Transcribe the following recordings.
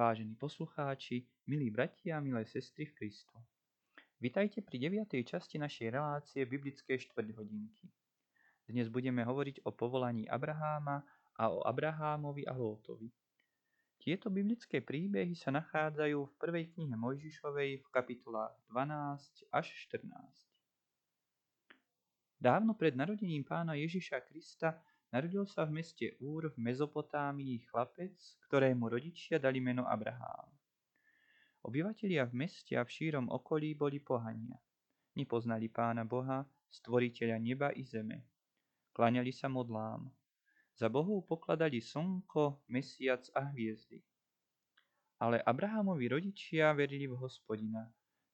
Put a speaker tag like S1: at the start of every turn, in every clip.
S1: Vážení poslucháči, milí bratia a milé sestry v Kristu. Vitajte pri 9. časti našej relácie Biblické štvrťhodinky. Dnes budeme hovoriť o povolaní Abraháma a o Abrahámovi a Lótovi. Tieto biblické príbehy sa nachádzajú v prvej knihe Mojžišovej v kapitolách 12 až 14. Dávno pred narodením pána Ježiša Krista Narodil sa v meste Úr v Mezopotámii chlapec, ktorému rodičia dali meno Abrahám. Obyvatelia v meste a v šírom okolí boli pohania. Nepoznali pána Boha, stvoriteľa neba i zeme. Kláňali sa modlám. Za Bohu pokladali slnko, mesiac a hviezdy. Ale Abrahámovi rodičia verili v hospodina.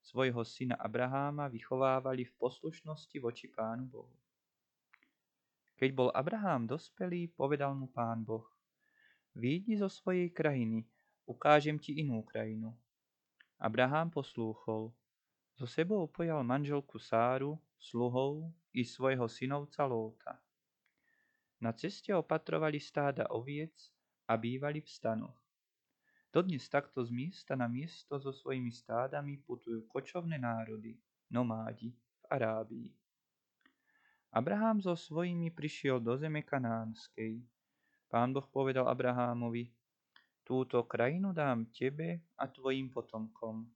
S1: Svojho syna Abraháma vychovávali v poslušnosti voči pánu Bohu. Keď bol Abraham dospelý, povedal mu pán Boh, výjdi zo svojej krajiny, ukážem ti inú krajinu. Abraham poslúchol. So sebou pojal manželku Sáru, sluhov i svojho synovca Lóta. Na ceste opatrovali stáda oviec a bývali v stanoch. Dodnes takto z miesta na miesto so svojimi stádami putujú kočovné národy, nomádi v Arábii. Abraham so svojimi prišiel do zeme kanánskej. Pán Boh povedal Abrahámovi, túto krajinu dám tebe a tvojim potomkom.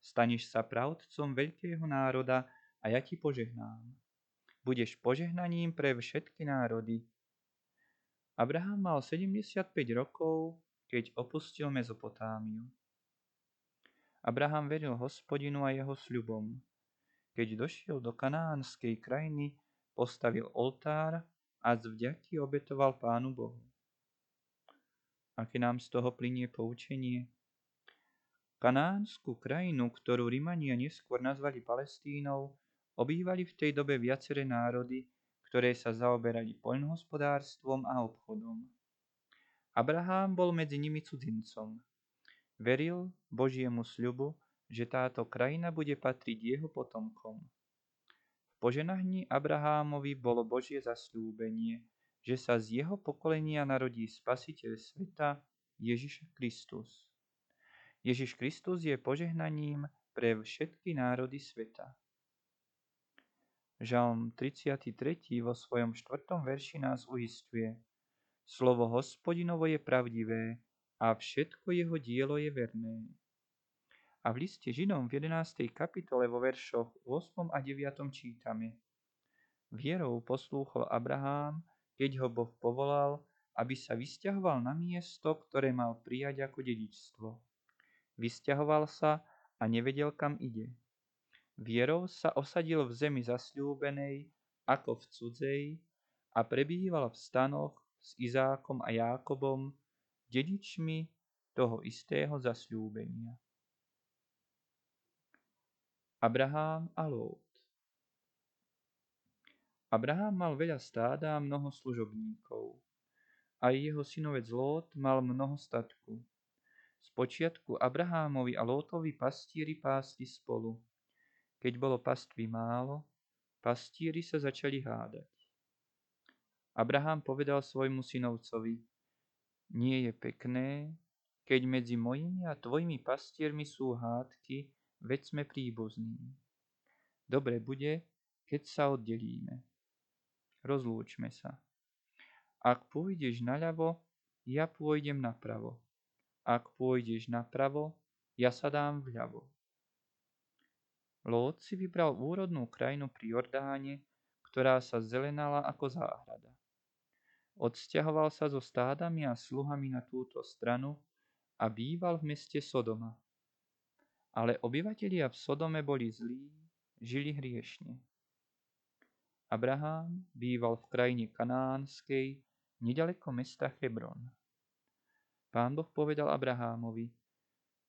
S1: Staneš sa pravdcom veľkého národa a ja ti požehnám. Budeš požehnaním pre všetky národy. Abraham mal 75 rokov, keď opustil Mezopotámiu. Abraham veril hospodinu a jeho sľubom. Keď došiel do kanánskej krajiny, postavil oltár a z vďaky obetoval Pánu Bohu. Aké nám z toho plinie poučenie? Kanánsku krajinu, ktorú Rimania neskôr nazvali Palestínou, obývali v tej dobe viaceré národy, ktoré sa zaoberali poľnohospodárstvom a obchodom. Abraham bol medzi nimi cudzincom. Veril Božiemu sľubu, že táto krajina bude patriť jeho potomkom poženahni Abrahámovi bolo Božie zasľúbenie, že sa z jeho pokolenia narodí Spasiteľ sveta Ježiš Kristus. Ježiš Kristus je požehnaním pre všetky národy sveta. Žalm 33. vo svojom štvrtom verši nás uistuje. Slovo hospodinovo je pravdivé a všetko jeho dielo je verné. A v liste Židom v 11. kapitole vo veršoch 8. a 9. čítame. Vierou poslúchol Abrahám, keď ho Boh povolal, aby sa vysťahoval na miesto, ktoré mal prijať ako dedičstvo. Vysťahoval sa a nevedel, kam ide. Vierou sa osadil v zemi zasľúbenej, ako v cudzej, a prebýval v stanoch s Izákom a Jákobom, dedičmi toho istého zasľúbenia. Abrahám a Lót Abraham mal veľa stáda a mnoho služobníkov. Aj jeho synovec Lót mal mnoho statku. Spočiatku Abrahámovi a Lótovi pastíri pásli spolu. Keď bolo pastvy málo, pastíri sa začali hádať. Abraham povedal svojmu synovcovi, nie je pekné, keď medzi mojimi a tvojimi pastiermi sú hádky, veď sme príbuzní. Dobre bude, keď sa oddelíme. Rozlúčme sa. Ak pôjdeš naľavo, ja pôjdem napravo. Ak pôjdeš napravo, ja sa dám vľavo. Lót si vybral úrodnú krajinu pri Jordáne, ktorá sa zelenala ako záhrada. Odsťahoval sa so stádami a sluhami na túto stranu a býval v meste Sodoma. Ale obyvatelia v Sodome boli zlí, žili hriešne. Abraham býval v krajine kanánskej, nedaleko mesta Hebron. Pán Boh povedal Abrahámovi,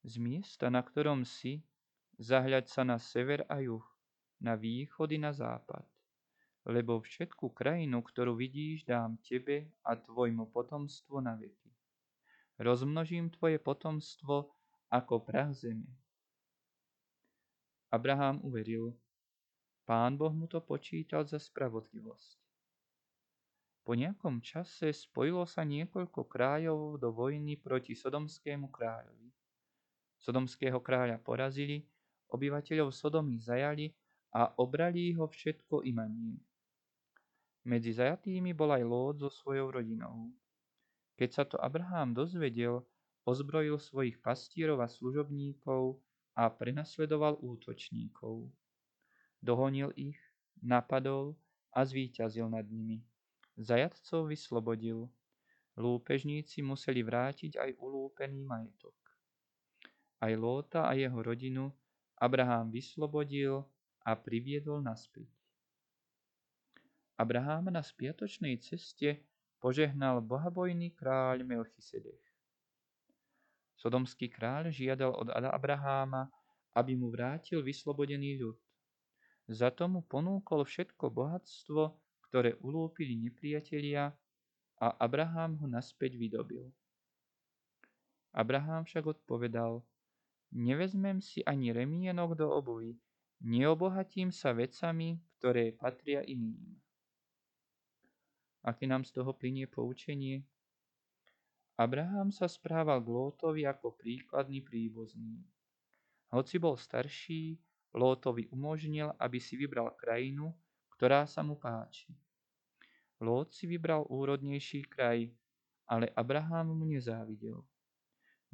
S1: z miesta, na ktorom si, zahľaď sa na sever a juh, na východ i na západ, lebo všetku krajinu, ktorú vidíš, dám tebe a tvojmu potomstvu na veky. Rozmnožím tvoje potomstvo ako prach zeme Abraham uveril. Pán Boh mu to počítal za spravodlivosť. Po nejakom čase spojilo sa niekoľko kráľov do vojny proti sodomskému kráľovi. Sodomského kráľa porazili, obyvateľov Sodomy zajali a obrali ho všetko imanie. Medzi zajatými bol aj Lód so svojou rodinou. Keď sa to Abraham dozvedel, ozbrojil svojich pastierov a služobníkov a prenasledoval útočníkov. Dohonil ich, napadol a zvíťazil nad nimi. Zajatcov vyslobodil. Lúpežníci museli vrátiť aj ulúpený majetok. Aj Lóta a jeho rodinu Abraham vyslobodil a priviedol naspäť. Abraham na spiatočnej ceste požehnal bohabojný kráľ Melchisedech. Sodomský kráľ žiadal od Abraháma, aby mu vrátil vyslobodený ľud. Za tomu ponúkol všetko bohatstvo, ktoré ulúpili nepriatelia a Abraham ho naspäť vydobil. Abraham však odpovedal, nevezmem si ani remienok do obuvy, neobohatím sa vecami, ktoré patria iným. Aké nám z toho plinie poučenie? Abraham sa správal k Lótovi ako príkladný príbuzný. Hoci bol starší, Lótovi umožnil, aby si vybral krajinu, ktorá sa mu páči. Lót si vybral úrodnejší kraj, ale Abraham mu nezávidel.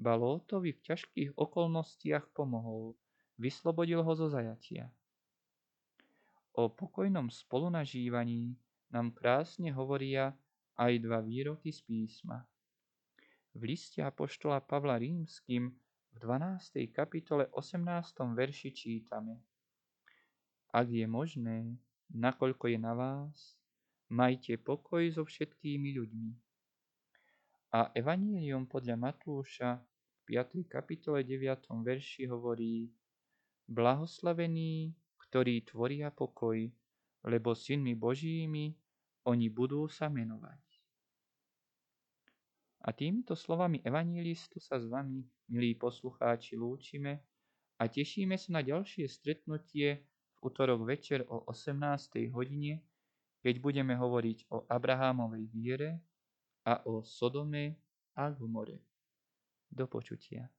S1: Ba Lótovi v ťažkých okolnostiach pomohol, vyslobodil ho zo zajatia. O pokojnom spolunažívaní nám krásne hovoria aj dva výroky z písma. V liste Apoštola Pavla Rímským v 12. kapitole 18. verši čítame Ak je možné, nakoľko je na vás, majte pokoj so všetkými ľuďmi. A Evangelium podľa Matúša v 5. kapitole 9. verši hovorí Blahoslavení, ktorí tvoria pokoj, lebo synmi Božími oni budú sa menovať. A týmito slovami evangelistu sa s vami, milí poslucháči, lúčime a tešíme sa na ďalšie stretnutie v útorok večer o 18. hodine, keď budeme hovoriť o Abrahámovej viere a o Sodome a Gomore. Do počutia.